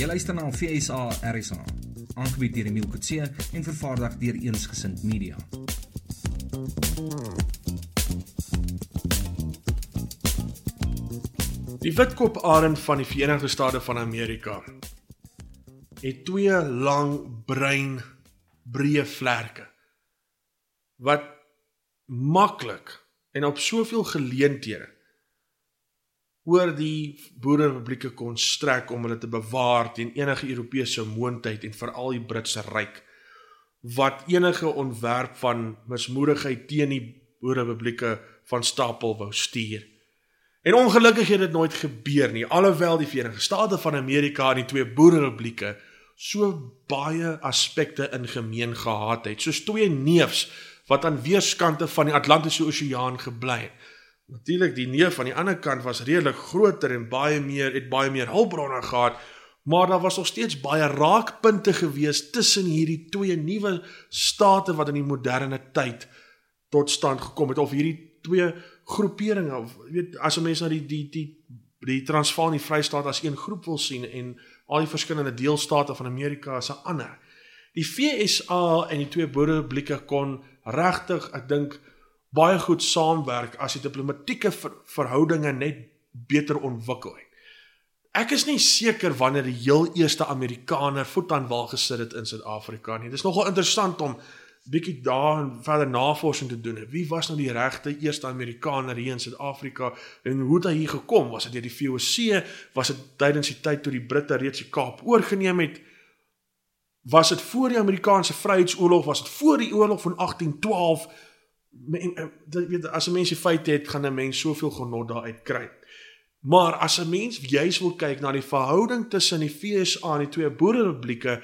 Jy luister na FSA RSA, aangebied deur Emile Kutse en vervaardig deur Eensgesind Media. Die witkop arend van die Verenigde State van Amerika het twee lang bruin breë vlerke wat maklik en op soveel geleenthede oor die boerrepublieke kon strek om hulle te bewaar teen enige Europese moondheid en veral die Britse ryk wat enige ontwerp van mismoedigheid teen die boerrepublieke van stapel wou stuur. En ongelukkig het dit nooit gebeur nie, alhoewel die Verenigde State van Amerika en die twee boerrepublieke so baie aspekte in gemeen gehad het, soos twee neefs wat aan weerskante van die Atlantiese Oseaan gebly het. Natuurlik die neef aan die ander kant was redelik groter en baie meer het baie meer hulpbronne gehad, maar daar was nog steeds baie raakpunte gewees tussen hierdie twee nuwe state wat in die moderne tyd tot stand gekom het of hierdie twee groeperinge of weet as 'n mens na die die die die Transvaal en die Vrystaat as een groep wil sien en al die verskillende deelstate van Amerika as 'n ander. Die FSA en die twee boerrepublieke kon regtig, ek dink baie goed saamwerk as die diplomatieke ver, verhoudinge net beter ontwikkel het. Ek is nie seker wanneer die heel eerste Amerikaner voet aan wal gesit het in Suid-Afrika nie. Dit is nogal interessant om bietjie daar en verder navorsing te doen. Wie was nou die regte eerste Amerikaner hier in Suid-Afrika en hoe het hy hier gekom? Was dit deur die VOC? Was dit tydens die tyd toe die Britte reeds die Kaap oorgeneem het? Was dit voor die Amerikaanse Vryheidsoorlog? Was dit voor die oorlog van 1812? Dit weet as 'n mens die feite het, gaan 'n mens soveel genot daaruit kry. Maar as 'n mens juis wil kyk na die verhouding tussen die VSA en die twee boerrepublieke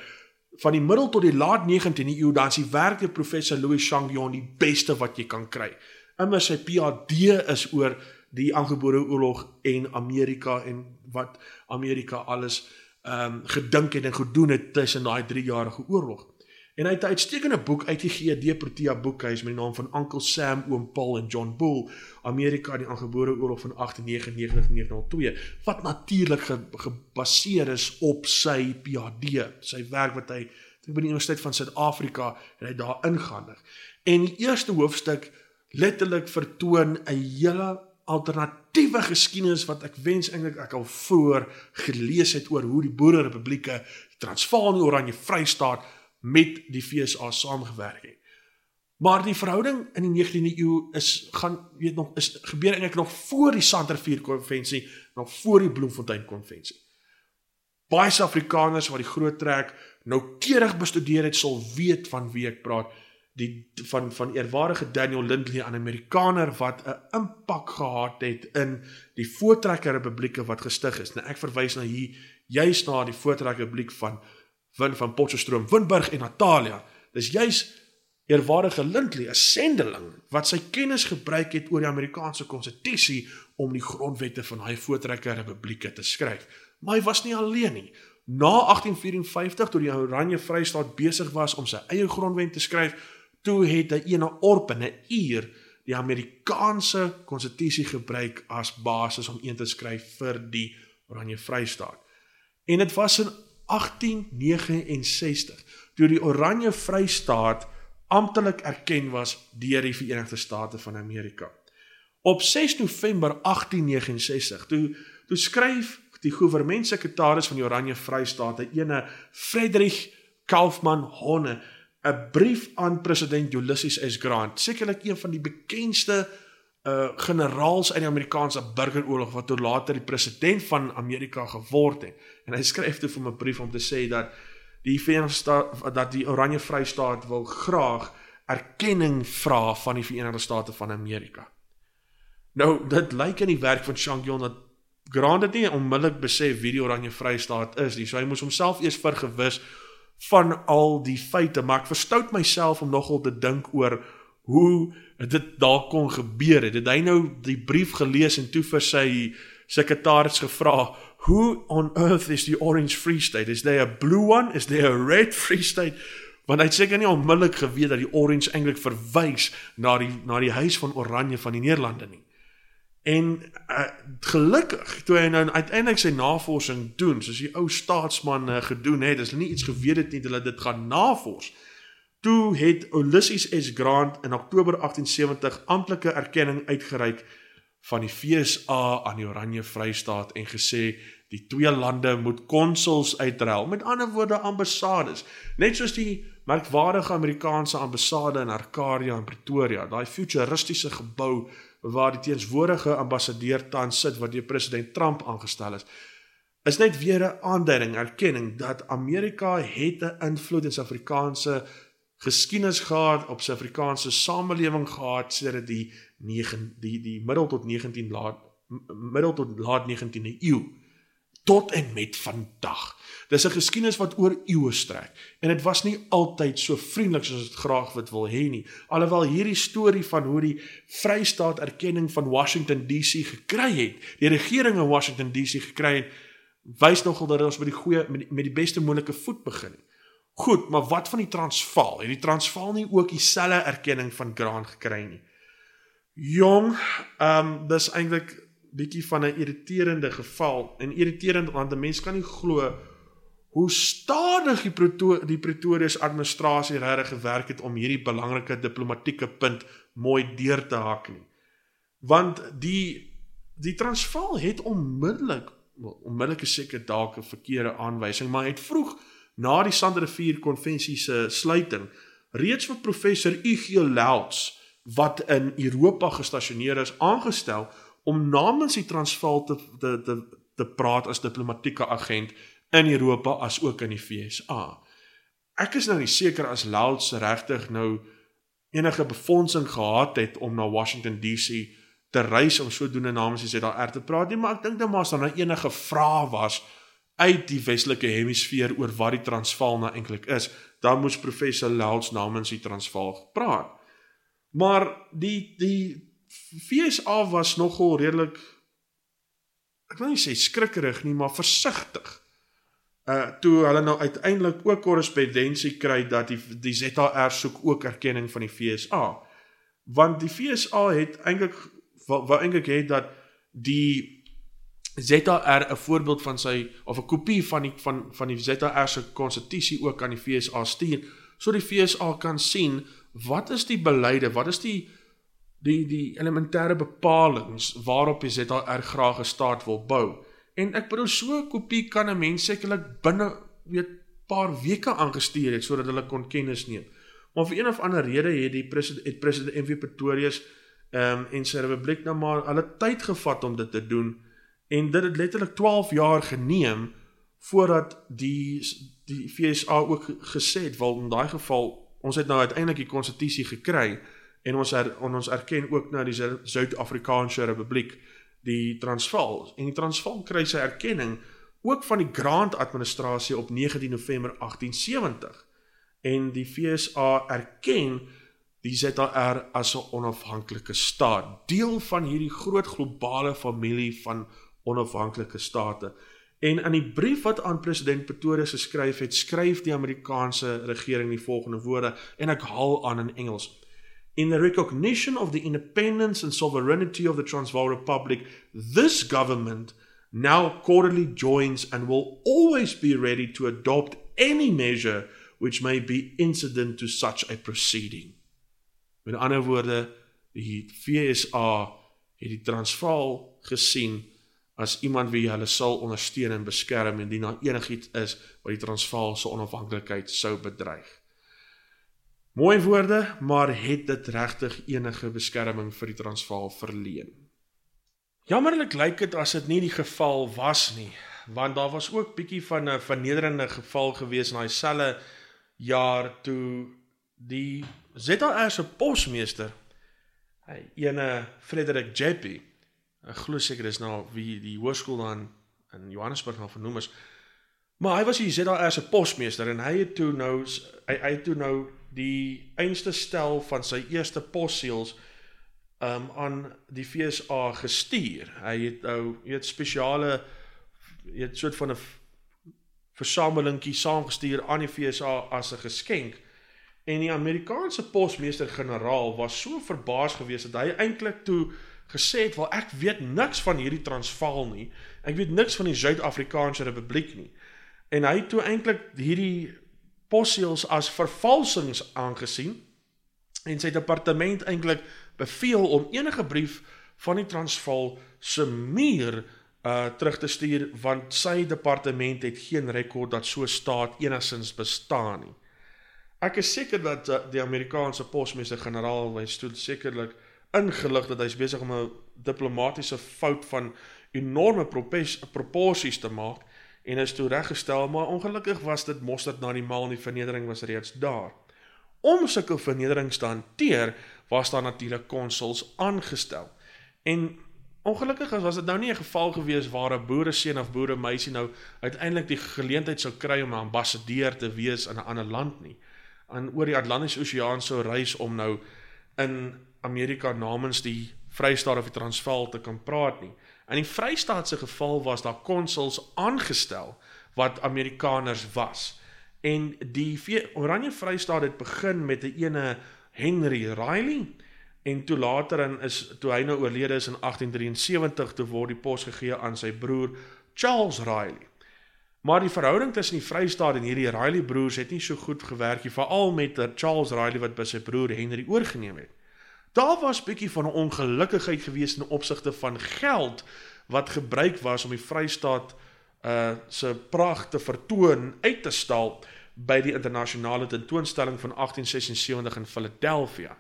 van die middel tot die laat 19de eeu dan is die werk deur professor Louis Changyon die beste wat jy kan kry. Immer sy PhD is oor die aangebore oorlog en Amerika en wat Amerika alles ehm um, gedink het en gedoen het tussen daai 3-jarige oorlog. En hy het 'n uitstekende boek uitgegee deur Protea Boekhuis met die naam van Uncle Sam, Oom Paul en John Bull, Amerika die aangebore oorlog van 1899-1902, wat natuurlik ge, gebaseer is op sy PhD, sy werk wat hy by die Universiteit van Suid-Afrika en hy daar ingaandig. En die eerste hoofstuk letterlik vertoon 'n hele alternatiewe geskiedenis wat ek wens eintlik ek al vroeër gelees het oor hoe die Boerrepublieke, die Transvaal en Oranje Vrystaat met die FSA saamgewerk het. Maar die verhouding in die 19de eeu is gaan weet nog is gebeur eintlik nog voor die Santervier konvensie, nog voor die Bloemfontein konvensie. Baie Suid-Afrikaners wat die groot trek noukeurig bestudeer het, sal weet van wie ek praat, die van van eerwaardige Daniel Lindley aan Amerikaner wat 'n impak gehad het in die Voortrekker Republieke wat gestig is. Nou ek verwys na hier juis na die Voortrekker Republiek van Win van Potchefstroom, Winburg en Natalia. Dis juis eerwaardige Lindley, 'n sendeling wat sy kennis gebruik het oor die Amerikaanse konstitusie om die grondwette van hy voortrekker republieke te skryf. Maar hy was nie alleen nie. Na 1854 toe die Oranje Vrystaat besig was om sy eie grondwet te skryf, toe het hy ene orp en 'n uur die Amerikaanse konstitusie gebruik as basis om een te skryf vir die Oranje Vrystaat. En dit was in 1869 toe die Oranje Vrystaat amptelik erken was deur die Verenigde State van Amerika. Op 6 November 1869 toe toe skryf die goewermentssekretaris van die Oranje Vrystaat, 'n ene Frederich Kaufmann Honne, 'n brief aan president Ulysses S. Grant, sekerlik een van die bekendste generaals uit die Amerikaanse burgeroorlog wat toe later die president van Amerika geword het. En hy skryf toe vir 'n brief om te sê dat die Verenigde State dat die Oranje Vrystaat wil graag erkenning vra van die Verenigde State van Amerika. Nou, dit lyk in die werk van Shankion dat Grant dit nie onmiddellik besef wie die Oranje Vrystaat is nie. So hy moes homself eers vergewis van al die feite, maar ek verstout myself om nogal te dink oor hoe dit daar kon gebeur het. Het hy nou die brief gelees en toe vir sy sekretaris gevra, "Who on earth is the Orange Free State? Is there a blue one? Is there a red Free State?" Want hy het seker nie onmiddellik geweet dat die orange eintlik verwys na die na die huis van Oranje van die Nederlande nie. En uh, gelukkig toe hy nou uiteindelik sy navorsing doen, soos die ou staatsman uh, gedoen het, dis nie iets geweet het nie, hulle dit gaan navors. Toe het Ulysses S Grant in Oktober 1870 amptelike erkenning uitgereik van die FSA aan die Oranje Vrystaat en gesê die twee lande moet konsuls uitruil. Met ander woorde ambassades, net soos die merkwaardige Amerikaanse ambassade in Arcadia en Pretoria, daai futuristiese gebou waar die teenswoordige ambassadeur tans sit wat deur president Trump aangestel is. Is net weer 'n aanduiding, erkenning dat Amerika het 'n invloed in Suid-Afrikaanse geskiedenis gehad op Suid-Afrikaanse samelewing gehad sedert die 9 die die middel tot 19 laat middel tot laat 19de eeu tot en met vandag. Dis 'n geskiedenis wat oor eeue strek en dit was nie altyd so vriendelik soos dit graag wat wil hê nie. Alhoewel hierdie storie van hoe die Vrystaat erkenning van Washington DC gekry het, die regering in Washington DC gekry het, wys nogal dat ons met die goeie met die, met die beste moontlike voet begin het. Goed, maar wat van die Transvaal? Het die Transvaal nie ook dieselfde erkenning van Graan gekry nie? Jong, ehm um, dis eintlik bietjie van 'n irriterende geval. En irriterend want 'n mens kan nie glo hoe stadig die Pretor die Pretoria se administrasie regtig gewerk het om hierdie belangrike diplomatieke punt mooi deur te hak nie. Want die die Transvaal het onmiddellik onmiddellik seker dalk 'n verkeerde aanwysing, maar het vroeg na die Sandrivier konvensie se sluiting reeds vir professor Igio Louts wat in Europa gestasioneer is aangestel om namens die Transvaal te te te, te praat as diplomatieke agent in Europa as ook in die VSA. Ek is nou nie seker as Louts regtig nou enige befondsing gehad het om na Washington DC te reis om sodoende namens die ZR te praat nie, maar ek dink dan maar as daar nou enige vrae was uit die westelike hemisfeer oor wat die Transvaal nou eintlik is, dan moes professor Louds namens die Transvaal praat. Maar die die FSA was nogal redelik ek wil nie sê skrikkerig nie, maar versigtig. Uh toe hulle nou uiteindelik ook korrespondensie kry dat die die ZR soek ook erkenning van die FSA. Want die FSA het eintlik wat eintlik het dat die ZR 'n voorbeeld van sy of 'n kopie van die van van die ZR se konstitusie ook aan die FSA stuur sodat die FSA kan sien wat is die beleide, wat is die die die elementêre bepalinge waarop die ZR graag 'n staat wil bou. En ek bedoel so 'n kopie kan 'n mens sekerlik binne weet paar weke aangestuur het sodat hulle kon kennis neem. Maar vir een of ander rede het die president het president MV Pretorius ehm um, en sy republiek nou maar hulle tyd gevat om dit te doen en dit het letterlik 12 jaar geneem voordat die die FSA ook gesê het wel in daai geval ons het nou uiteindelik die konstitusie gekry en ons er, ons erken ook nou die Suid-Afrikaanse Republiek die Transvaal. En die Transvaal kry sy erkenning ook van die Grant administrasie op 19 November 1870 en die FSA erken die ZR as 'n onafhanklike staat deel van hierdie groot globale familie van onafhanklike state. En in die brief wat aan president Pretorius geskryf het, skryf die Amerikaanse regering die volgende woorde en ek haal aan in Engels. In the recognition of the independence and sovereignty of the Transvaal Republic, this government now cordially joins and will always be ready to adopt any measure which may be incident to such a proceeding. Met ander woorde, die FSA het die Transvaal gesien as iemand wie hulle sal ondersteun en beskerm indien daar enigiets is wat die Transvaal se onafhanklikheid sou bedreig. Mooi woorde, maar het dit regtig enige beskerming vir die Transvaal verleen? Jammerlik lyk dit as dit nie die geval was nie, want daar was ook bietjie van 'n vernederende geval gewees in daai selfe jaar toe die ZR se posmeester, hy ene Frederik Jeppy Ek glo seker dis nou wie die hoërskool dan in Johannesburg nou vernoem is. Maar hy was die ZR se posmeester en hy het toe nou hy hy het toe nou die einste stel van sy eerste posseels um aan die FSA gestuur. Hy het nou weet spesiale weet soort van 'n versamelingkie saamgestuur aan die FSA as 'n geskenk. En die Amerikaanse posmeester generaal was so verbaas geweest dat hy eintlik toe gesê het, "Wel, ek weet niks van hierdie Transvaal nie. Ek weet niks van die Suid-Afrikaanse Republiek nie." En hy het toe eintlik hierdie posseels as vervalsings aangesien en sy departement eintlik beveel om enige brief van die Transvaal se muur uh terug te stuur want sy departement het geen rekord dat so staat enigsins bestaan nie. Ek is seker dat uh, die Amerikaanse posmeester-generaal hy stoel sekerlik ingelig dat hy's besig om 'n diplomatisiese fout van enorme proporsies te maak en is toe reggestel, maar ongelukkig was dit mosterd na die maal en die vernedering was reeds daar. Om sulke vernederings te hanteer, was daar natuurlik konsuls aangestel. En Ongelukkig was dit nou nie 'n geval gewees waar 'n boere seun of boere meisie nou uiteindelik die geleentheid sou kry om 'n ambassadeur te wees in 'n ander land nie. Aan oor die Atlantiese Oseaan sou reis om nou in Amerika namens die Vrystaat of die Transvaal te kan praat nie. In die Vrystaat se geval was daar konsuls aangestel wat Amerikaners was. En die Oranje Vrystaat het begin met 'n ene Henry Riley en toe later in is toe hy nou oorlede is in 1873 toe word die pos gegee aan sy broer Charles Riley. Maar die verhouding tussen die Vrystaat en hierdie Riley broers het nie so goed gewerk nie, veral met Charles Riley wat by sy broer Henry oorgeneem het. Daar was bietjie van 'n ongelukkigheid gewees in opsigte van geld wat gebruik was om die Vrystaat uh se pragt te vertoon uit te stal by die internasionale tentoonstelling van 1876 in Philadelphia.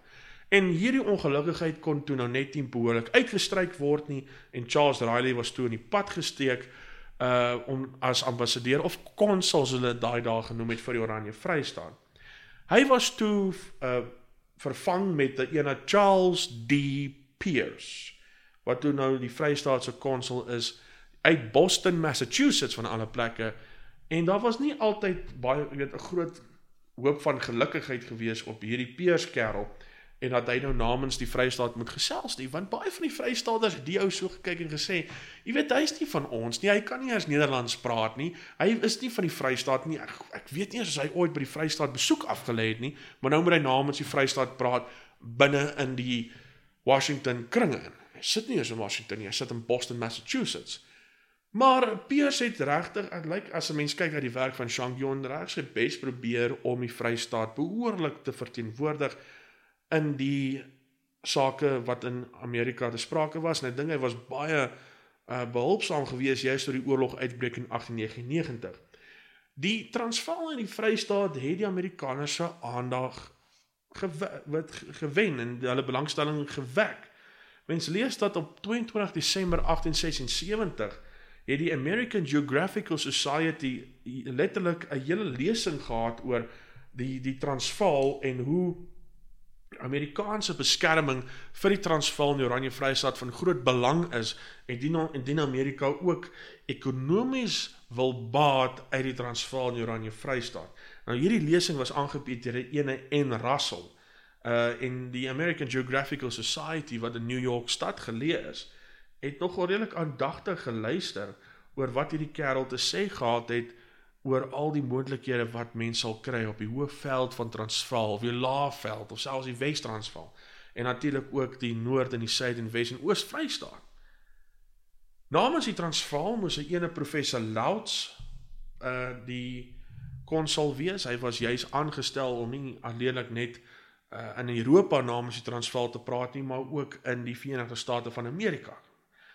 En hierdie ongelukkigheid kon toe nou net nie behoorlik uitgestryk word nie en Charles Riley was toe in die pad gesteek uh om as ambassadeur of konsul hulle daai dae genoem het vir die Oranje Vrystaat. Hy was toe uh vervang met 'n ene Charles D. Pierce wat toe nou die Vrystaat se konsul is uit Boston, Massachusetts van alle plekke. En daar was nie altyd baie weet 'n groot hoop van gelukigheid gewees op hierdie Pierce kerel en dat hy nou namens die Vrystaat moet gesels nie want baie van die Vrystaaters het die ou so gekyk en gesê jy weet hy's nie van ons nie hy kan nie eens Nederlands praat nie hy is nie van die Vrystaat nie ek, ek weet nie as hy ooit by die Vrystaat besoek afgelê het nie maar nou moet hy namens die Vrystaat praat binne in die Washington kringe hy sit nie eens in Washington nie hy sit in Boston Massachusetts. Maar Piers het regtig ek lyk as 'n mens kyk na die werk van Shangyon reg sy bes probeer om die Vrystaat behoorlik te verteenwoordig in die sake wat in Amerika te sprake was en ek dink hy was baie uh, behulpsaam geweest juist toe die oorlog uitbreek in 1899. Die Transvaal en die Vrystaat het die Amerikaners se aandag wat gewen en hulle belangstelling gewek. Mens lees dat op 22 Desember 1876 het die American Geographical Society letterlik 'n hele lesing gehad oor die die Transvaal en hoe Amerikaanse beskerming vir die Transvaal en die Oranje Vrystaat van groot belang is en dien indien Amerika ook ekonomies wil baat uit die Transvaal en die Oranje Vrystaat. Nou hierdie lesing was aangebied deur ene en Russell uh in die American Geographical Society wat in New York stad geleë is, het nog redelik aandagtig geluister oor wat hierdie kerel te sê gehad het oor al die moontlikhede wat mense sal kry op die Hoëveld van Transvaal, of die Laagveld of selfs die Wes-Transvaal en natuurlik ook die Noord en die Suid en Wes en Oos-Vrystaat. Namens die Transvaal moes 'n ene professor Louts uh die konsul wees. Hy was juis aangestel om nie alleenlik net uh in Europa namens die Transvaal te praat nie, maar ook in die Verenigde State van Amerika.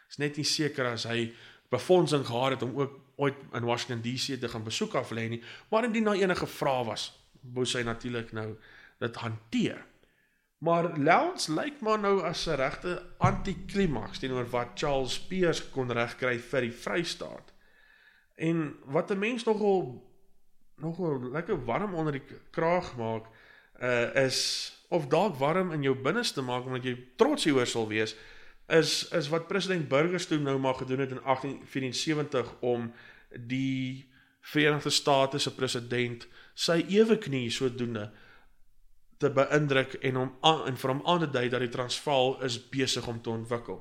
Is net nie seker as hy befondsing gehad het om ook ooit in Washington DC te gaan besoek af lê nie, maar indien daar enige vrae was, moes hy natuurlik nou dit hanteer. Maar Lawrence lyk maar nou as 'n regte anti-klimaks teenoor wat Charles Peirce kon regkry vir die Vrystaat. En wat 'n mens nogal nogal lekker warm onder die kraag maak, uh is of dalk warm in jou binneste maak omdat jy trots hieroor sal wees is is wat president Burgers toe nou maar gedoen het in 1874 om die Verenigde State se president sy ewe knie sodoende te beïndruk en hom en vir hom aan te dui dat die Transvaal is besig om te ontwikkel.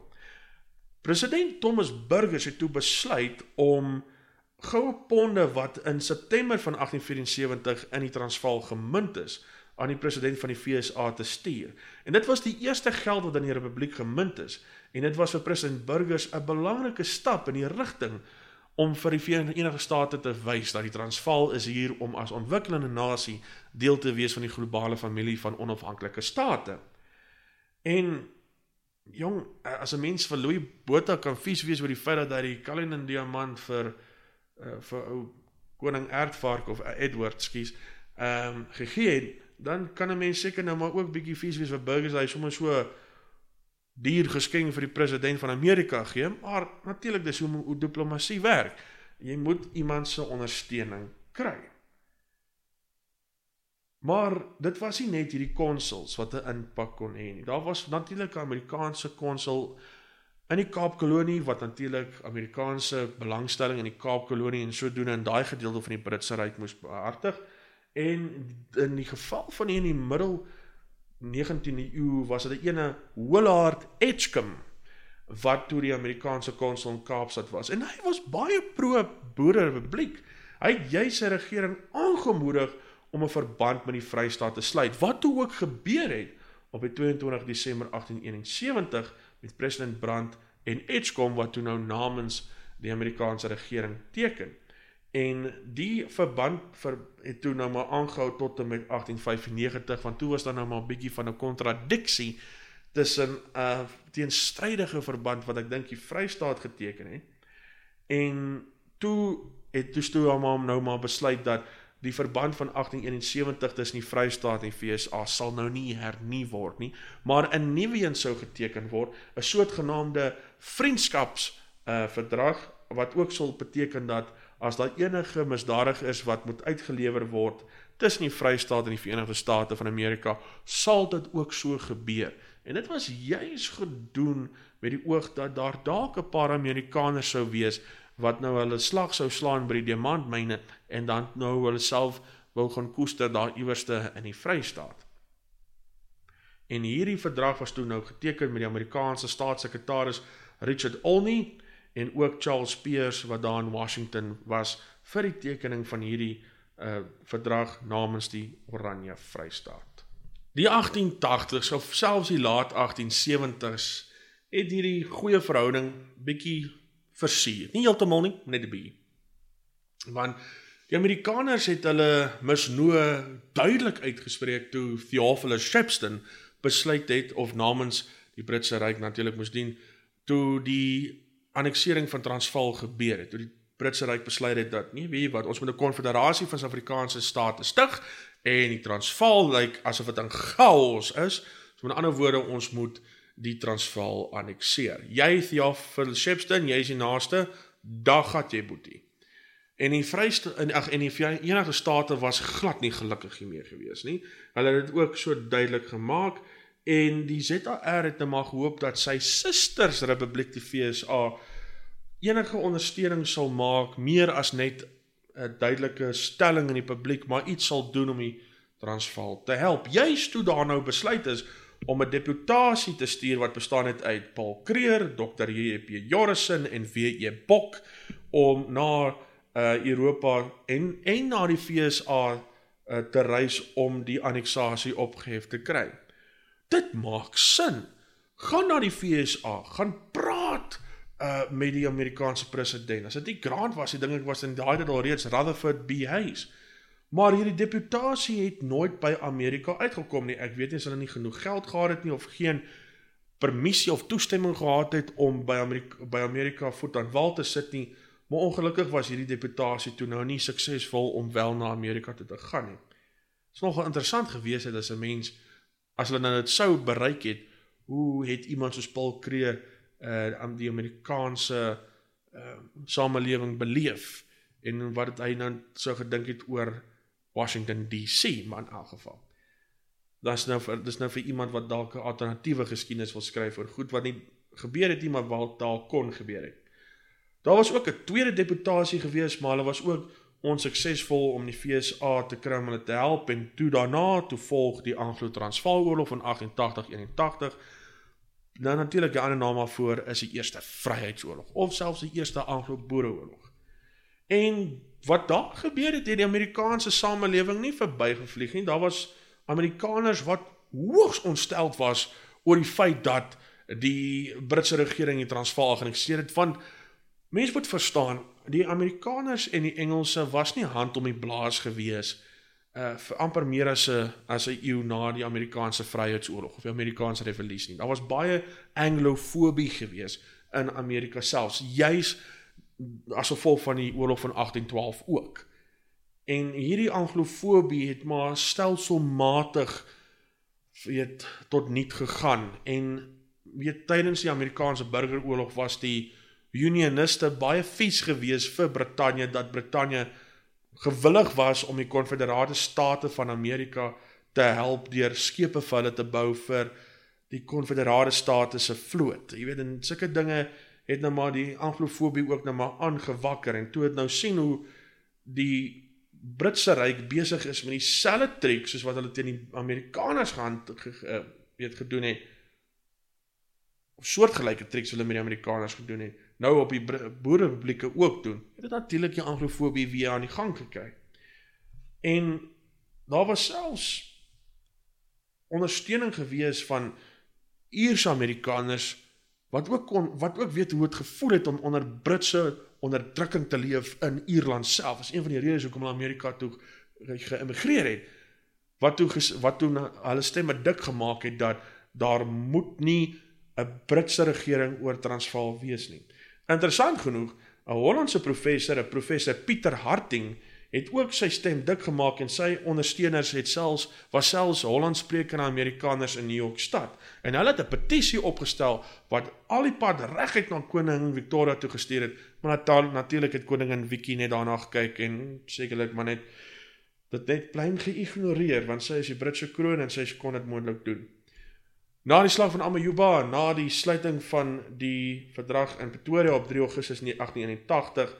President Thomas Burgers het toe besluit om goue ponde wat in September van 1874 in die Transvaal gemunt is aan die president van die FSA te stuur. En dit was die eerste geld wat in die republiek gemunt is en dit was vir president Burgers 'n belangrike stap in die rigting om vir die Verenigde State te wys dat die Transvaal is hier om as ontwikkelende nasie deel te wees van die globale familie van onafhanklike state. En jong, as 'n mens vir Louis Botha kan vies wees oor die feit dat hy die Cullinan diamant vir uh, vir ou koning Erdvark of uh, Edward, skus, ehm um, gegee het, dan kan 'n mens seker nou maar ook bietjie vies wees vir burgers hy sommer so duur geskenk vir die president van Amerika gee, maar natuurlik dis hoe hoe diplomatie werk. Jy moet iemand se ondersteuning kry. Maar dit was nie net hierdie konsuls wat 'n impak kon hê nie. Daar was natuurlik 'n Amerikaanse konsul in die Kaapkolonie wat natuurlik Amerikaanse belangstelling in die Kaapkolonie en sodoende in daai gedeelte van die Britse Ryk moes behartig. En in die geval van hier in die middel 19de eeu was dit 'n ene Willard Edgecombe wat toe die Amerikaanse konsul in Kaapstad was en hy was baie pro boererepubliek. Hy het juis sy regering aangemoedig om 'n verband met die Vrystaat te sluit. Wat toe ook gebeur het op die 22 Desember 1871 met president Brandt en Edgecombe wat toe nou namens die Amerikaanse regering teken. En die verband vir het toe nou maar aangehou tot en met 1895 want toe was daar nou maar 'n bietjie van 'n kontradiksie tussen 'n uh, teenstrydige verband wat ek dink die Vrystaat geteken het. En toe het toe toe almal nou maar besluit dat die verband van 1871 tussen die Vrystaat en FSA sal nou nie hernie word nie, maar 'n nuwe een sou geteken word, 'n soortgenaamde vriendskaps uh verdrag wat ook sal beteken dat as daar enige misdadig is wat moet uitgelewer word tussen die Vrystaat en die Verenigde State van Amerika, sal dit ook so gebeur. En dit was juis gedoen met die oog dat daar dalk 'n paar Amerikaners sou wees wat nou hulle slag sou slaan by die diamantmyne en dan nou hulle self wou gaan koester daar iewerste in die Vrystaat. En hierdie verdrag was toe nou geteken met die Amerikaanse staatssekretaris Richard Olney en ook Charles Peirce wat daar in Washington was vir die tekening van hierdie uh verdrag namens die Oranje Vrystaat. Die 1880s of selfs die laat 1870s het hierdie goeie verhouding bietjie versuur. Nie heeltemal nie, net 'n bietjie. Want die Amerikaners het hulle misnoë duidelik uitgespreek toe Theophilus Shepstone besluit het of namens die Britse ryk natuurlik moes dien toe die anneksering van Transvaal gebeur het, toe die Britse Ryk besluit het dat nie weet wat, ons moet 'n konfederasie van Suid-Afrikaanse state stig en die Transvaal lyk like, asof dit in chaos is. So met ander woorde, ons moet die Transvaal annekseer. Jy Theophil Shepstone, jy is die naaste, dag gat jy boetie. En die vryste in ag en die Verenigde State was glad nie gelukkig hiermee gewees nie. Hulle het dit ook so duidelik gemaak en die ZAR het net maar gehoop dat sy susters Republiek die FSA enige ondersteuning sal maak meer as net 'n duidelike stelling in die publiek maar iets sal doen om die Transvaal te help. Juist toe daar nou besluit is om 'n deputasie te stuur wat bestaan het uit Paul Creer, Dr. JP Jorrison en WE Bok om na uh Europa en en na die FSA uh, te reis om die anneksasie opgehef te kry. Dit maak sin. Gaan na die FSA, gaan praat uh met die Amerikaanse president. As dit nie Grant was, die ding ek was in daai tyd al reeds Rutherford B Hayes. Maar hierdie deputasie het nooit by Amerika uitgekom nie. Ek weet nie as hulle nie genoeg geld gehad het nie of geen permissie of toestemming gehad het om by Amerika by Amerika voet aan wal te sit nie. Maar ongelukkig was hierdie deputasie toe nou nie suksesvol om wel na Amerika toe te gaan nie. Dit is nogal interessant gewees het as 'n mens as hulle nou dit sou bereik het, hoe het iemand soos Paul Creer uh aan die Amerikaanse uh samelewing beleef en wat het hy nou sou gedink het oor Washington DC maar in elk geval. Dis nou vir dis nou vir iemand wat dalk 'n alternatiewe geskiedenis wil skryf oor goed wat nie gebeur het nie maar wat dalk kon gebeur het. Daar was ook 'n tweede deputasie gewees, maar hulle was ook onsuksesvol om die FSA te kry om hulle te help en toe daarna toe volg die Anglo-Transvaal-oorlog van 1880-81. Nou natuurlik die ander naam daarvoor is die Eerste Vryheidsoorlog of selfs die Eerste Anglo-Boereoorlog. En wat daar gebeur het, het die Amerikaanse samelewing nie verbygevlieg nie. Daar was Amerikaners wat hoogs ontsteld was oor die feit dat die Britse regering die Transvaal geannexeer het want mense moet verstaan die Amerikaners en die Engelse was nie hand om die blaas gewees uh vir amper meer as 'n as 'n eeu na die Amerikaanse Vryheidsoorlog of die Amerikaanse revolusie. Daar was baie anglofobie gewees in Amerika selfs, juis as gevolg van die oorlog van 1812 ook. En hierdie anglofobie het maar stelselmatig weet tot niet gegaan en weet tydens die Amerikaanse burgeroorlog was die unioniste baie vies gewees vir Brittanje dat Brittanje gewillig was om die konfederate state van Amerika te help deur skepe vir hulle te bou vir die konfederate state se vloot. Jy weet en sulke dinge het nou maar die anglofobie ook nou maar aangewakker en toe het nou sien hoe die Britse ryk besig is met dieselfde triek soos wat hulle teen die Amerikaners gehand ge, ge, weet gedoen het. Of soortgelyke trieks hulle met die Amerikaners gedoen het. Nou op die Boerepublieke ook doen. Het dit natuurlik die anglofobie weer aan die gang gekry. En daar was selfs ondersteuning gewees van Ierse Amerikaners wat ook kon wat ook weet hoe dit gevoel het om onder Britse onderdrukking te leef in Ierland self. Is een van die redes hoekom hulle Amerika toe geëmigreer het. Wat toe wat toe hulle stemme dik gemaak het dat daar moet nie 'n Britse regering oor Transvaal wees nie. Interessant genoeg, 'n Hollandse professor, 'n professor Pieter Harting, het ook sy stem dik gemaak en sy ondersteuners het selfs was selfs Hollandsprekende Amerikaners in New York stad. En hulle het 'n petisie opgestel wat al die pad reguit na koning Victoria toe gestuur het, maar natuurlik het koningin Vicky net daarna gekyk en sekerlik maar net dit net plain geïgnoreer want sy is die Britse kroon en sy kon dit moontlik doen. Na die slag van Amayuba, na die sluiting van die verdrag in Pretoria op 3 Augustus 1881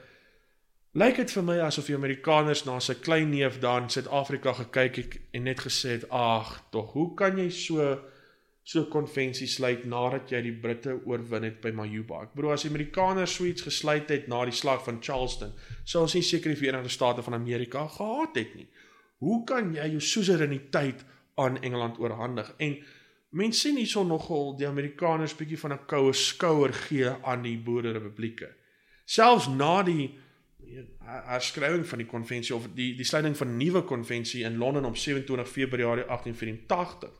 Lyk dit vir my asof die Amerikaners na sy klein neef daar in Suid-Afrika gekyk het en net gesê het: "Ag, tog, hoe kan jy so so konvensie sluit nadat jy die Britte oorwin het by Majuba?" Ek bedoel as die Amerikaners so iets gesluit het na die slag van Charleston, sou ons nie seker die Verenigde State van Amerika gehad het nie. Hoe kan jy jou suzereiniteit aan Engeland oorhandig? En mense sien hierson nogal die Amerikaners bietjie van 'n koue skouer gee aan die Boerderepublieke. Selfs na die herskrywing van die konvensie of die die sluiting van 'n nuwe konvensie in Londen op 27 Februarie 1884.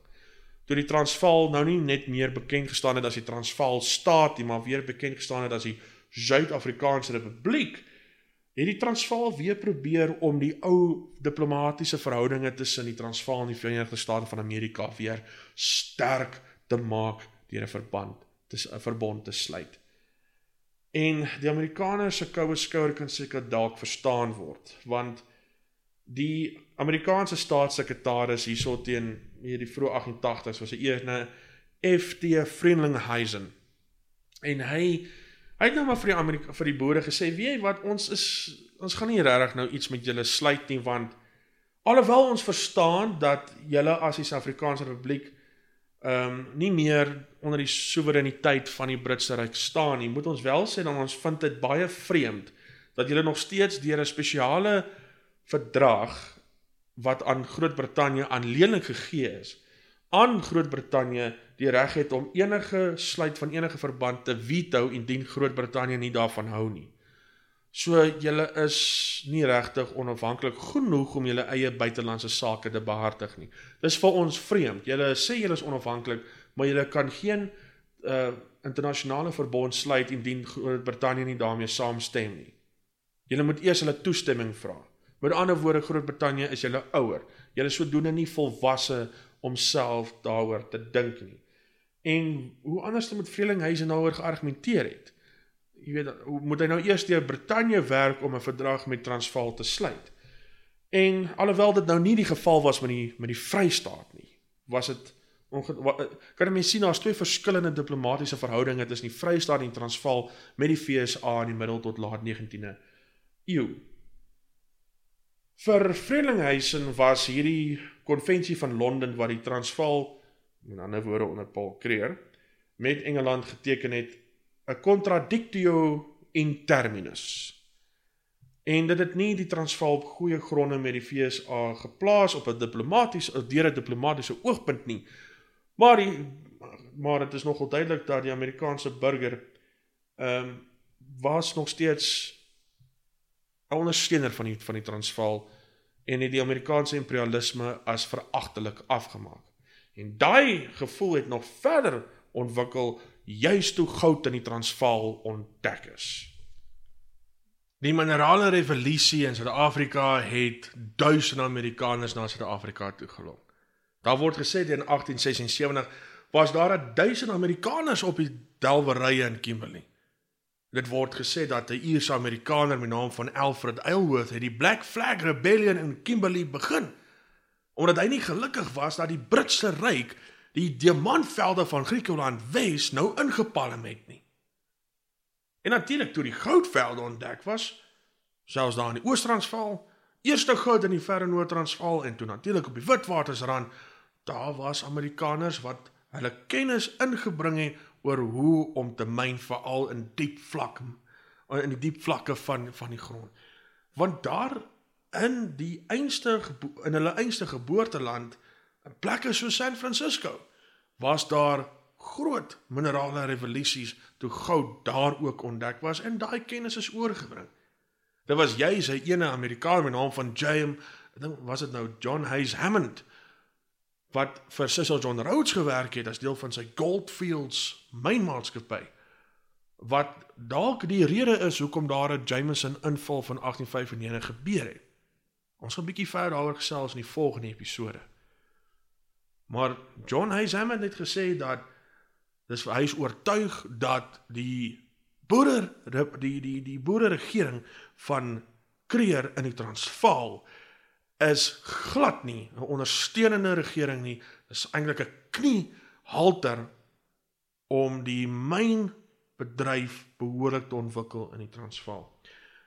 Toe die Transvaal nou nie net meer bekend gestaan het as die Transvaal staat nie, maar weer bekend gestaan het as die Suid-Afrikaanse Republiek, het die Transvaal weer probeer om die ou diplomatisiese verhoudinge tussen die Transvaal en die Verenigde State van Amerika weer sterk te maak deur 'n verband, 'n verbond te sluit. En die Amerikaners se koue skouer kan seker dalk verstaan word, want die Amerikaanse staatssekretaris hierso teen hierdie vroeë 88s was 'n ene FT Friendlinghuisen. En hy hy het nou maar vir die Amerika vir die boere gesê, "Wie jy wat ons is ons gaan nie regtig nou iets met julle sluit nie want alhoewel ons verstaan dat julle as die Suid-Afrikaanse Republiek ehm um, nie meer onder die soewereiniteit van die Britse ryk staan nie. Moet ons wel sê dan ons vind dit baie vreemd dat julle nog steeds deur 'n spesiale verdrag wat aan Groot-Brittanje aanleenlik gegee is, aan Groot-Brittanje die reg het om enige sluit van enige verband te veto indien Groot-Brittanje nie daarvan hou nie. So julle is nie regtig onafhanklik genoeg om julle eie buitelandse sake te behartig nie. Dis vir ons vreemd. Julle sê julle is onafhanklik, maar julle kan geen uh internasionale verbond sluit indien Groot-Brittanje nie daarmee saamstem nie. Julle moet eers hulle toestemming vra. Met ander woorde, Groot-Brittanje is julle ouer. Julle sodoende nie volwasse om self daaroor te dink nie. En hoe anders moet Vreelinghuise daaroor geargumenteer het? jy weet moet hy nou eers deur Brittanje werk om 'n verdrag met Transvaal te sluit. En alhoewel dit nou nie die geval was met die met die Vrystaat nie, was dit kan jy mens sien daar's twee verskillende diplomatisiese verhoudinge tussen die Vrystaat en Transvaal met die FSA in die middel tot laat 19de eeu. Vir Vreelinghuisen was hierdie konvensie van Londen wat die Transvaal in ander woorde onder Paul Creer met Engeland geteken het 'n contradictio in terminus. en dit het nie die Transvaal op goeie gronde met die FSA geplaas op 'n diplomaties deur 'n diplomatisiese oogpunt nie. Maar die maar dit is nogal duidelik dat die Amerikaanse burger ehm um, was nog steeds 'n ondersteuner van die van die Transvaal en het die Amerikaanse imperialisme as veragtelik afgemaak. En daai gevoel het nog verder ontwikkel juis toe goud in die Transvaal ontdek is. Die minerale revolusie in Suid-Afrika het duisende Amerikaners na Suid-Afrika toe gelok. Daar word gesê in 1876 was daar 1000 Amerikaners op die delwerye in Kimberley. Dit word gesê dat 'n Ierse Amerikaner met naam van Alfred Aylworth het die Black Flag Rebellion in Kimberley begin omdat hy nie gelukkig was dat die Britse ryk die diamantvelde van Griekeland Wes nou ingepalm het nie. En natuurlik toe die goudvelde ontdek was, selfs daar in die Oos-Transvaal, eerste goud in die verre Noord-Transvaal en toe natuurlik op die Witwatersrand, daar was Amerikaners wat hulle kennis ingebring het oor hoe om te myn veral in diep vlak in die diep vlakke van van die grond. Want daar in die einste in hulle einste geboorteland, 'n plekke so San Francisco, was daar groot minerale revolusies toe goud daar ook ontdek was en daai kennis is oorgebring. Dit was jy sy ene Amerikaan met naam van James, ek dink was dit nou John Hayes Hammond wat vir Cecil John Rhodes gewerk het as deel van sy Goldfields mynmaatskappy wat dalk die rede is hoekom daar 'n Jameson inval van 1895 gebeur het. Ons gaan 'n bietjie verder daaroor gesels in die volgende episode. Maar John Hayes Hammond het gesê dat dis hy is oortuig dat die boere die die die boere regering van Kreer in die Transvaal is glad nie 'n ondersteunende regering nie. Dis eintlik 'n kniehalter om die myn bedryf behoorlik te ontwikkel in die Transvaal.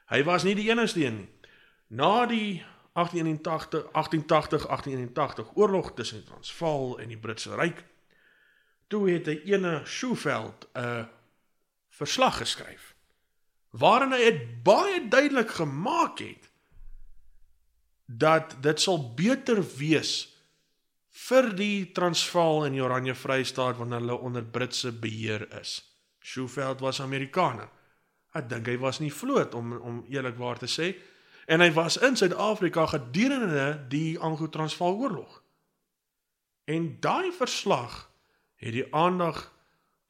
Hy was nie die enigste een nie. Na die 1881 1880 1881 oorlog tussen die Transvaal en die Britse Ryk, toe het hy ene Schofield 'n verslag geskryf waarin hy dit baie duidelik gemaak het dat dit sal beter wees vir die Transvaal en die Oranje Vrystaat wanneer hulle onder Britse beheer is. Schofield was Amerikaner. Ek dink hy was nie vloot om om eerlikwaar te sê en hy was in Suid-Afrika gedurende die Anglo-Transvaal oorlog. En daai verslag het die aandag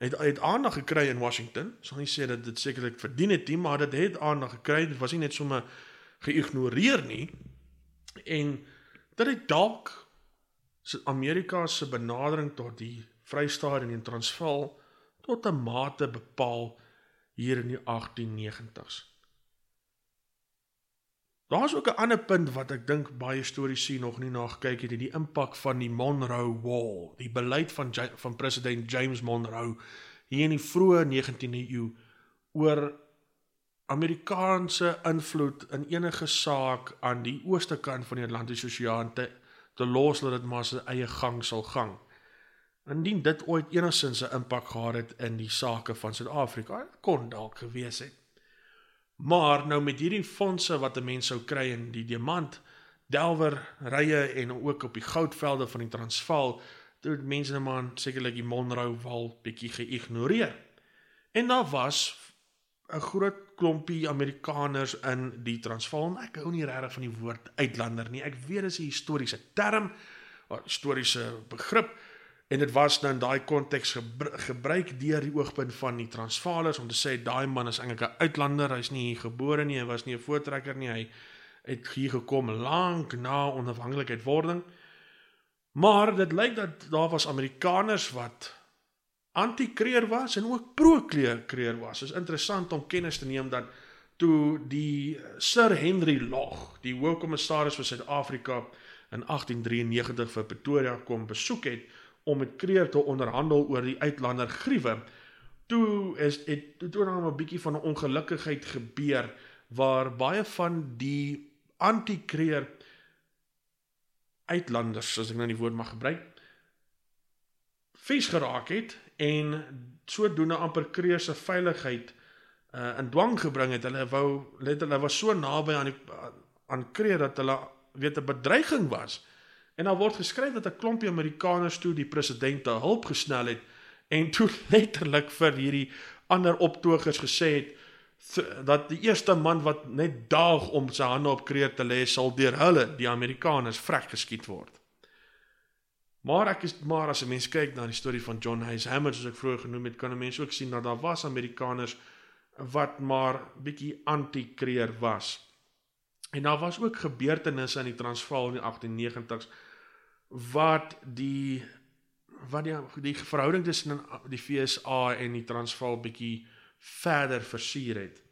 het uit aandag gekry in Washington. Ek sal nie sê dat dit sekerlik verdien het nie, maar dit het aandag gekry. Dit was nie net sommer geïgnoreer nie en dat dit dalk Amerika se benadering tot die Vrystaat en die Transvaal tot 'n mate bepaal hier in die 1890s. Daar's ook 'n ander punt wat ek dink baie stories sien nog nie na gekyk het, die impak van die Monroe Wall, die beleid van van president James Monroe hier in die vroeë 19de eeu oor Amerikaanse invloed in enige saak aan die ooste kant van die Atlantiese Oseaan te te los dat dit maar sy eie gang sal gang. Indien dit ooit enigsins 'n impak gehad het in die sake van Suid-Afrika, kon dalk gewees het. Maar nou met hierdie fondse wat 'n mens sou kry in die diamant delwer rye en ook op die goudvelde van die Transvaal, toe mense net maar sekerlik die Monroe wal bietjie geïgnoreer. En daar was 'n groot klompie Amerikaners in die Transvaal. Ek hou nie regtig van die woord uitlander nie. Ek weet dit is 'n historiese term, 'n historiese begrip en dit was nou in daai konteks gebruik deur die oogpunt van die Transvaalers om te sê daai man is eintlik 'n uitlander. Hy's nie hier gebore nie, hy was nie 'n voortrekker nie. Hy het hier gekom lank na onafhanklikheid wording. Maar dit lyk dat daar was Amerikaners wat anti-kreer was en ook pro-kreer was. Dit is interessant om kennis te neem dat toe die Sir Henry Log, die hoofkommissaris vir Suid-Afrika in 1893 vir Pretoria kom besoek het om met kreer te onderhandel oor die uitlander griewe, toe is dit toe nou 'n bietjie van 'n ongelukkigheid gebeur waar baie van die anti-kreer uitlanders, as ek nou die woord mag gebruik, vies geraak het en sodoende amper kreer se veiligheid uh in dwang gebring het. Hulle wou letterlik was so naby aan die aan Kreer dat hulle weet 'n bedreiging was. En daar word geskryf dat 'n klompie Amerikaners toe die president te hulp gesnel het en toe letterlik vir hierdie ander optogers gesê het dat die eerste man wat net daag om sy hande op Kreer te lê sal deur hulle die Amerikaners vrek geskiet word. Maar ek is maar as 'n mens kyk na die storie van John Hayes Hammond soos ek vroeër genoem het, kan 'n mens ook sien dat daar was Amerikaners wat maar bietjie anti-kreer was. En daar was ook gebeurtenisse in die Transvaal in die 1890s wat die wat die die verhouding tussen die FSA en die Transvaal bietjie verder versier het.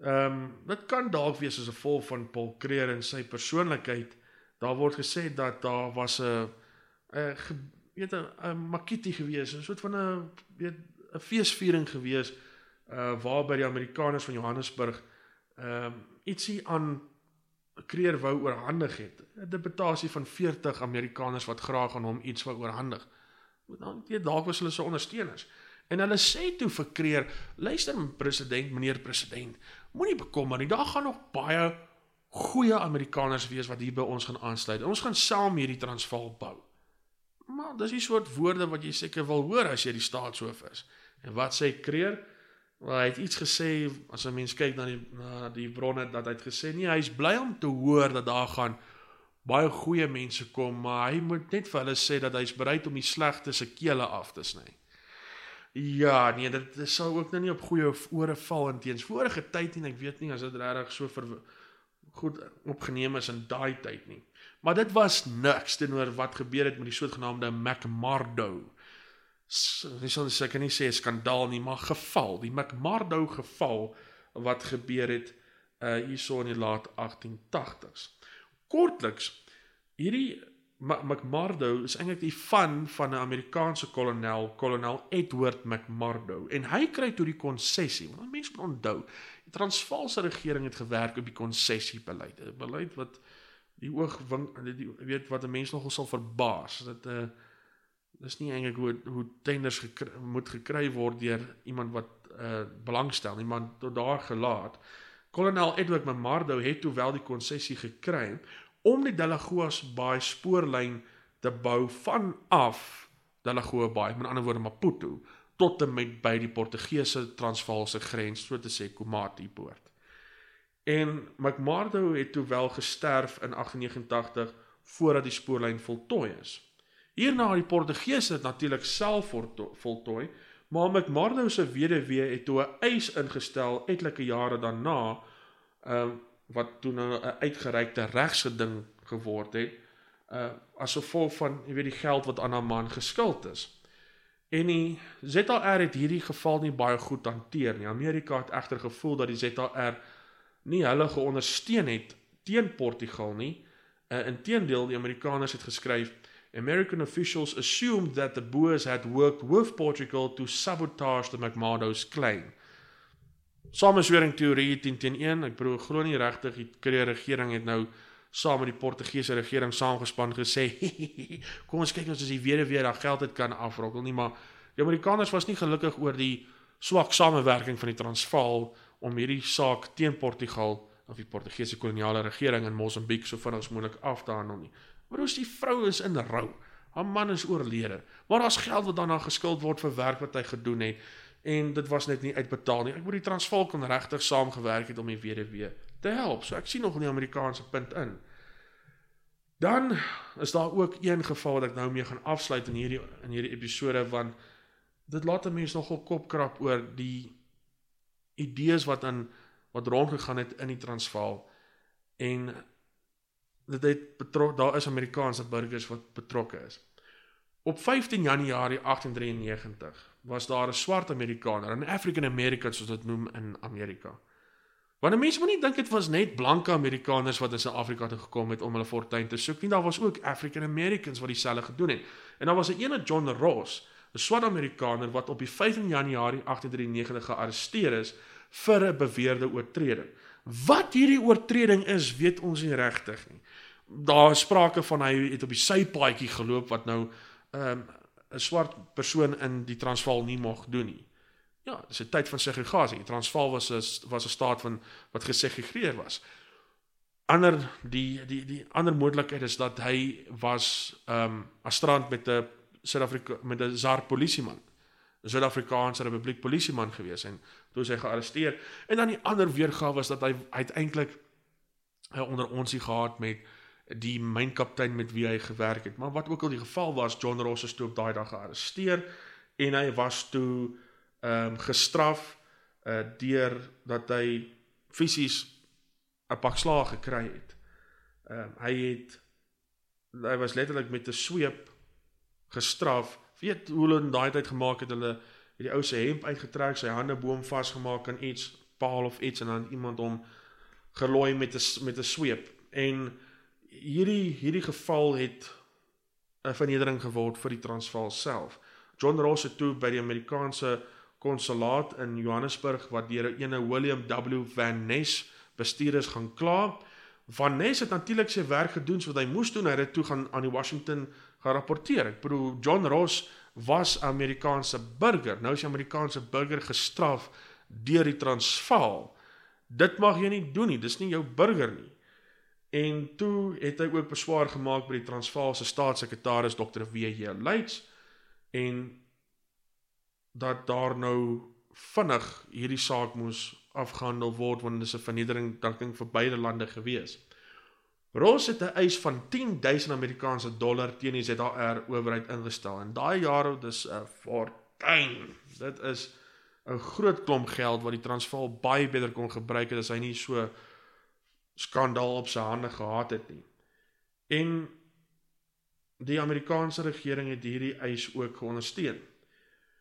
Ehm um, dit kan dalk wees as 'n gevolg van Paul Creer en sy persoonlikheid. Daar word gesê dat daar was 'n 'n weet 'n 'n makiti gewees, 'n soort van 'n weet 'n feesviering gewees uh waar by die Amerikaners van Johannesburg ehm um, ietsie aan Creer wou oorhandig het. 'n Deputasie van 40 Amerikaners wat graag aan hom iets wou oorhandig. Want dan weet dalk was hulle se ondersteuners. En hulle sê toe vir Creer, luister president, meneer president, moenie bekommer nie. Daar gaan nog baie goeie Amerikaners wees wat hier by ons gaan aansluit. Ons gaan saam hierdie Transvaal bou. Maar dis die soort woorde wat jy seker wil hoor as jy die staatshoof is. En wat sê Creer? Wel, hy het iets gesê as 'n mens kyk na die na die bronne dat hy het gesê nee, hy's bly om te hoor dat daar gaan baie goeie mense kom, maar hy moet net vir hulle sê dat hy's bereid om die slegtes se kele af te sny. Ja, nee, dit, sou ook nou nie op goeie ore val in teens vorige tyd nie. Ek weet nie as dit regtig so vir goed opgeneem is in daai tyd nie. Maar dit was niks teenoor wat gebeur het met die sogenaamde McMurdo. Dis sou ek nie sê skandaal nie, maar geval, die McMurdo geval wat gebeur het uh hierso in die laat 1880s. Kortliks, hierdie McMurdo is eintlik die van van 'n Amerikaanse kolonel, kolonel Edward McMurdo en hy kry toe die konsessie. Want mense moet onthou, die Transvaalse regering het gewerk op die konsessiebeleid, 'n beleid wat die oog die weet wat 'n mens nogal sal verbaas dat 'n uh, eh, dis nie eintlik hoe hoe tenders gekry, moet gekry word deur iemand wat uh belangstel, iemand tot daar gelaat. Kolonel Edward McMurdo het toe wel die konsessie gekry om die Delagoas Baai spoorlyn te bou vanaf Delagoa Baai, met ander woorde Maputo, tot en met by die Portugese Transvaalse grens, so te sê Komati poort. En McMurdo het toe wel gesterf in 1889 voordat die spoorlyn voltooi is. Hierna het die Portugese dit natuurlik self voltooi, maar McMurdo se weduwee het toe 'n eis ingestel etlike jare daarna, ehm uh, wat toe nou 'n uitgereikte regsgeding geword het, uh as gevolg van jy weet die geld wat aan haar man geskuld is. En die ZAR het hierdie geval nie baie goed hanteer nie. Amerika het egter gevoel dat die ZAR nie hulle geondersteun het teen Portugal nie. Uh, Inteendeel, die Amerikaners het geskryf American officials assumed that the Boers had worked with Portugal to sabotage the McMurdo's claim. Sameswering teorie 10 teen 1. Ek bedoel glo nie regtig die Kreer regering het nou saam met die Portugese regering saamgespan gesê kom ons kyk ons as die weer daai geld het kan afrokkel nie maar die Amerikaners was nie gelukkig oor die swak samewerking van die Transvaal om hierdie saak teen Portugal of die Portugese koloniale regering in Mosambiek so vinnig as moontlik af te handel nie. Maar ons die vrou is in rou. Haar man is oorlede. Maar daar's geld wat daarna geskuld word vir werk wat hy gedoen het en dit was net nie uitbetaal nie. Ek moet die Transvaal kon regtig saamgewerk het om die weduwee te help. So ek sien nog in die Amerikaanse punt in. Dan is daar ook een geval wat ek nou mee gaan afsluit in hierdie in hierdie episode want dit laat mense nogal kopkrap oor die idees wat in wat rondgegaan het in die Transvaal en dit het betrok daar is Amerikaanse burgers wat betrokke is. Op 15 Januarie 1893 was daar 'n swart Amerikaner, 'n African American soos dit noem in Amerika. Want mense moet nie dink dit was net blanke Amerikaners wat in Suid-Afrika toe gekom het om hulle fortuin te soek nie, daar was ook African Americans wat dieselfde gedoen het. En daar was 'n ene John Ross 'n swart Amerikaner wat op die 15 Januarie 1893 gearresteer is vir 'n beweerde oortreding. Wat hierdie oortreding is, weet ons nie regtig nie. Daar is sprake van hy het op die sypaadjie geloop wat nou 'n um, 'n swart persoon in die Transvaal nie mag doen nie. ja, dis 'n tyd van segregasie. Transvaal was 'n was 'n staat van wat gesegregeer was. Ander die die die ander moontlikheid is dat hy was ehm um, astrand met 'n Suid-Afrika met 'n SAR polisieman. 'n Suid-Afrikaanse Republiek polisieman gewees en toe is hy gearresteer. En dan die ander weergawe was dat hy uiteindelik hy onder onsie gehad met die mynkaptein met wie hy gewerk het. Maar wat ook al die geval was, John Ross is toe op daai dag gearresteer en hy was toe ehm um, gestraf uh deur dat hy fisies 'n pak slaag gekry het. Ehm um, hy het hy was letterlik met 'n sweep gestraf. Weet hoe hulle in daai tyd gemaak het hulle het die ou se hemp uitgetrek, sy hande boom vasgemaak aan iets, paal of iets en dan iemand hom gelooi met 'n met 'n sweep. En hierdie hierdie geval het 'n vernedering geword vir die Transvaal self. John Ross het toe by die Amerikaanse konsulaat in Johannesburg wat deur 'n ene William W Van Ness bestuur is gaan kla. Van Ness het natuurlik sy werk gedoen so wat hy moes doen. Hy het toe gaan aan die Washington gaan rapporteer. Ek bedoel John Ross was Amerikaanse burger. Nou is die Amerikaanse burger gestraf deur die Transvaal. Dit mag jy nie doen nie. Dis nie jou burger nie. En toe het hy ook beswaar gemaak by die Transvaalse staatssekretaris Dr. W.J. Leits en dat daar nou vinnig hierdie saak moes afgehandel word want dit is 'n vernedering danking vir beide lande gewees. Ross het 'n eis van 10000 Amerikaanse dollar teen die ZAR owerheid ingestel en daai jare dis 'n fortuin. Dit is 'n groot klomp geld wat die Transvaal baie beter kon gebruik het as hy nie so skandaal op sy hande gehad het nie. En die Amerikaanse regering het hierdie eis ook geondersteun.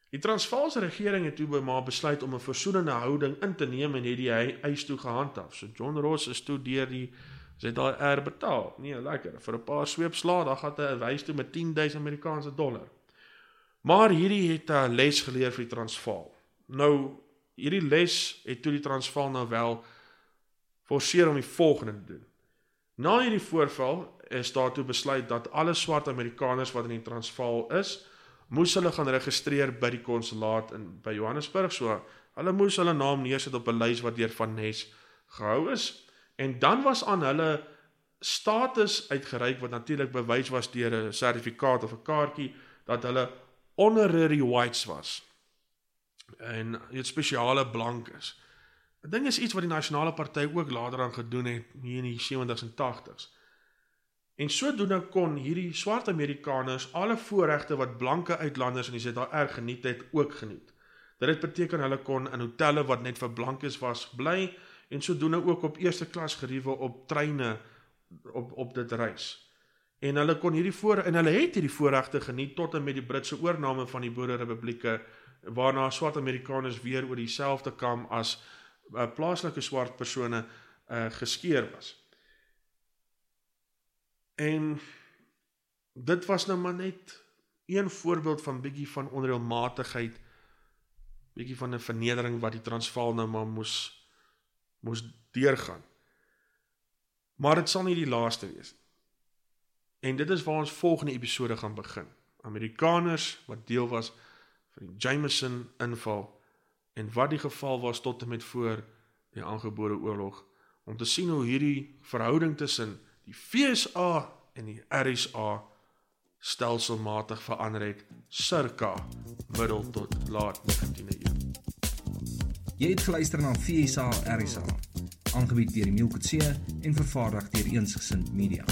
Die Transvaalse regering het toe by maar besluit om 'n versoenende houding in te neem en het die eis toe gehandhaaf. So John Ross is toe deur die Sy het daai er betaal. Nee, lekker. Vir 'n paar sweepslae, dan gaan hy wys toe met 10000 Amerikaanse dollar. Maar hierdie het 'n les geleer vir die Transvaal. Nou, hierdie les het toe die Transvaal nou wel forceer om die volgende te doen. Na hierdie voorval is daar toe besluit dat alle swart Amerikaners wat in die Transvaal is, moes hulle gaan registreer by die konsulaat in by Johannesburg. So, hulle moes hulle naam neersit op 'n lys wat deur Van Ness gehou is En dan was aan hulle status uitgereik wat natuurlik bewys was deur 'n sertifikaat of 'n kaartjie dat hulle honorary whites was. En dit spesiale blank is. 'n Ding is iets wat die nasionale party ook later aan gedoen het hier in die 70s en 80s. En sodoende kon hierdie swart Amerikaners alle voorregte wat blanke uitlanders in die ZR geniet het, ook geniet. Dit het beteken hulle kon in hotelle wat net vir blankes was bly en sodoende ook op eerste klas geriewe op treine op op dit reis. En hulle kon hierdie voor en hulle het hierdie voorregte geniet tot en met die Britse oorneem van die Boererepublieke waarna swart Amerikaners weer oor dieselfde kam as uh, plaaslike swart persone uh, geskeer was. En dit was nou maar net een voorbeeld van bietjie van onreëlmatigheid bietjie van 'n vernedering wat die Transvaal nou maar moes moes deurgaan. Maar dit sal nie die laaste wees nie. En dit is waar ons volgende episode gaan begin. Amerikaners wat deel was van die Jameson inval en wat die geval was tot en met voor die aangebore oorlog om te sien hoe hierdie verhouding tussen die FSA en die RSA stelselmatig verander het circa middel tot laat 19de eeu. Jy het geluister na FSA RSA, aangebied deur Emile Kutse en vervaardig deur Eensgesind Media.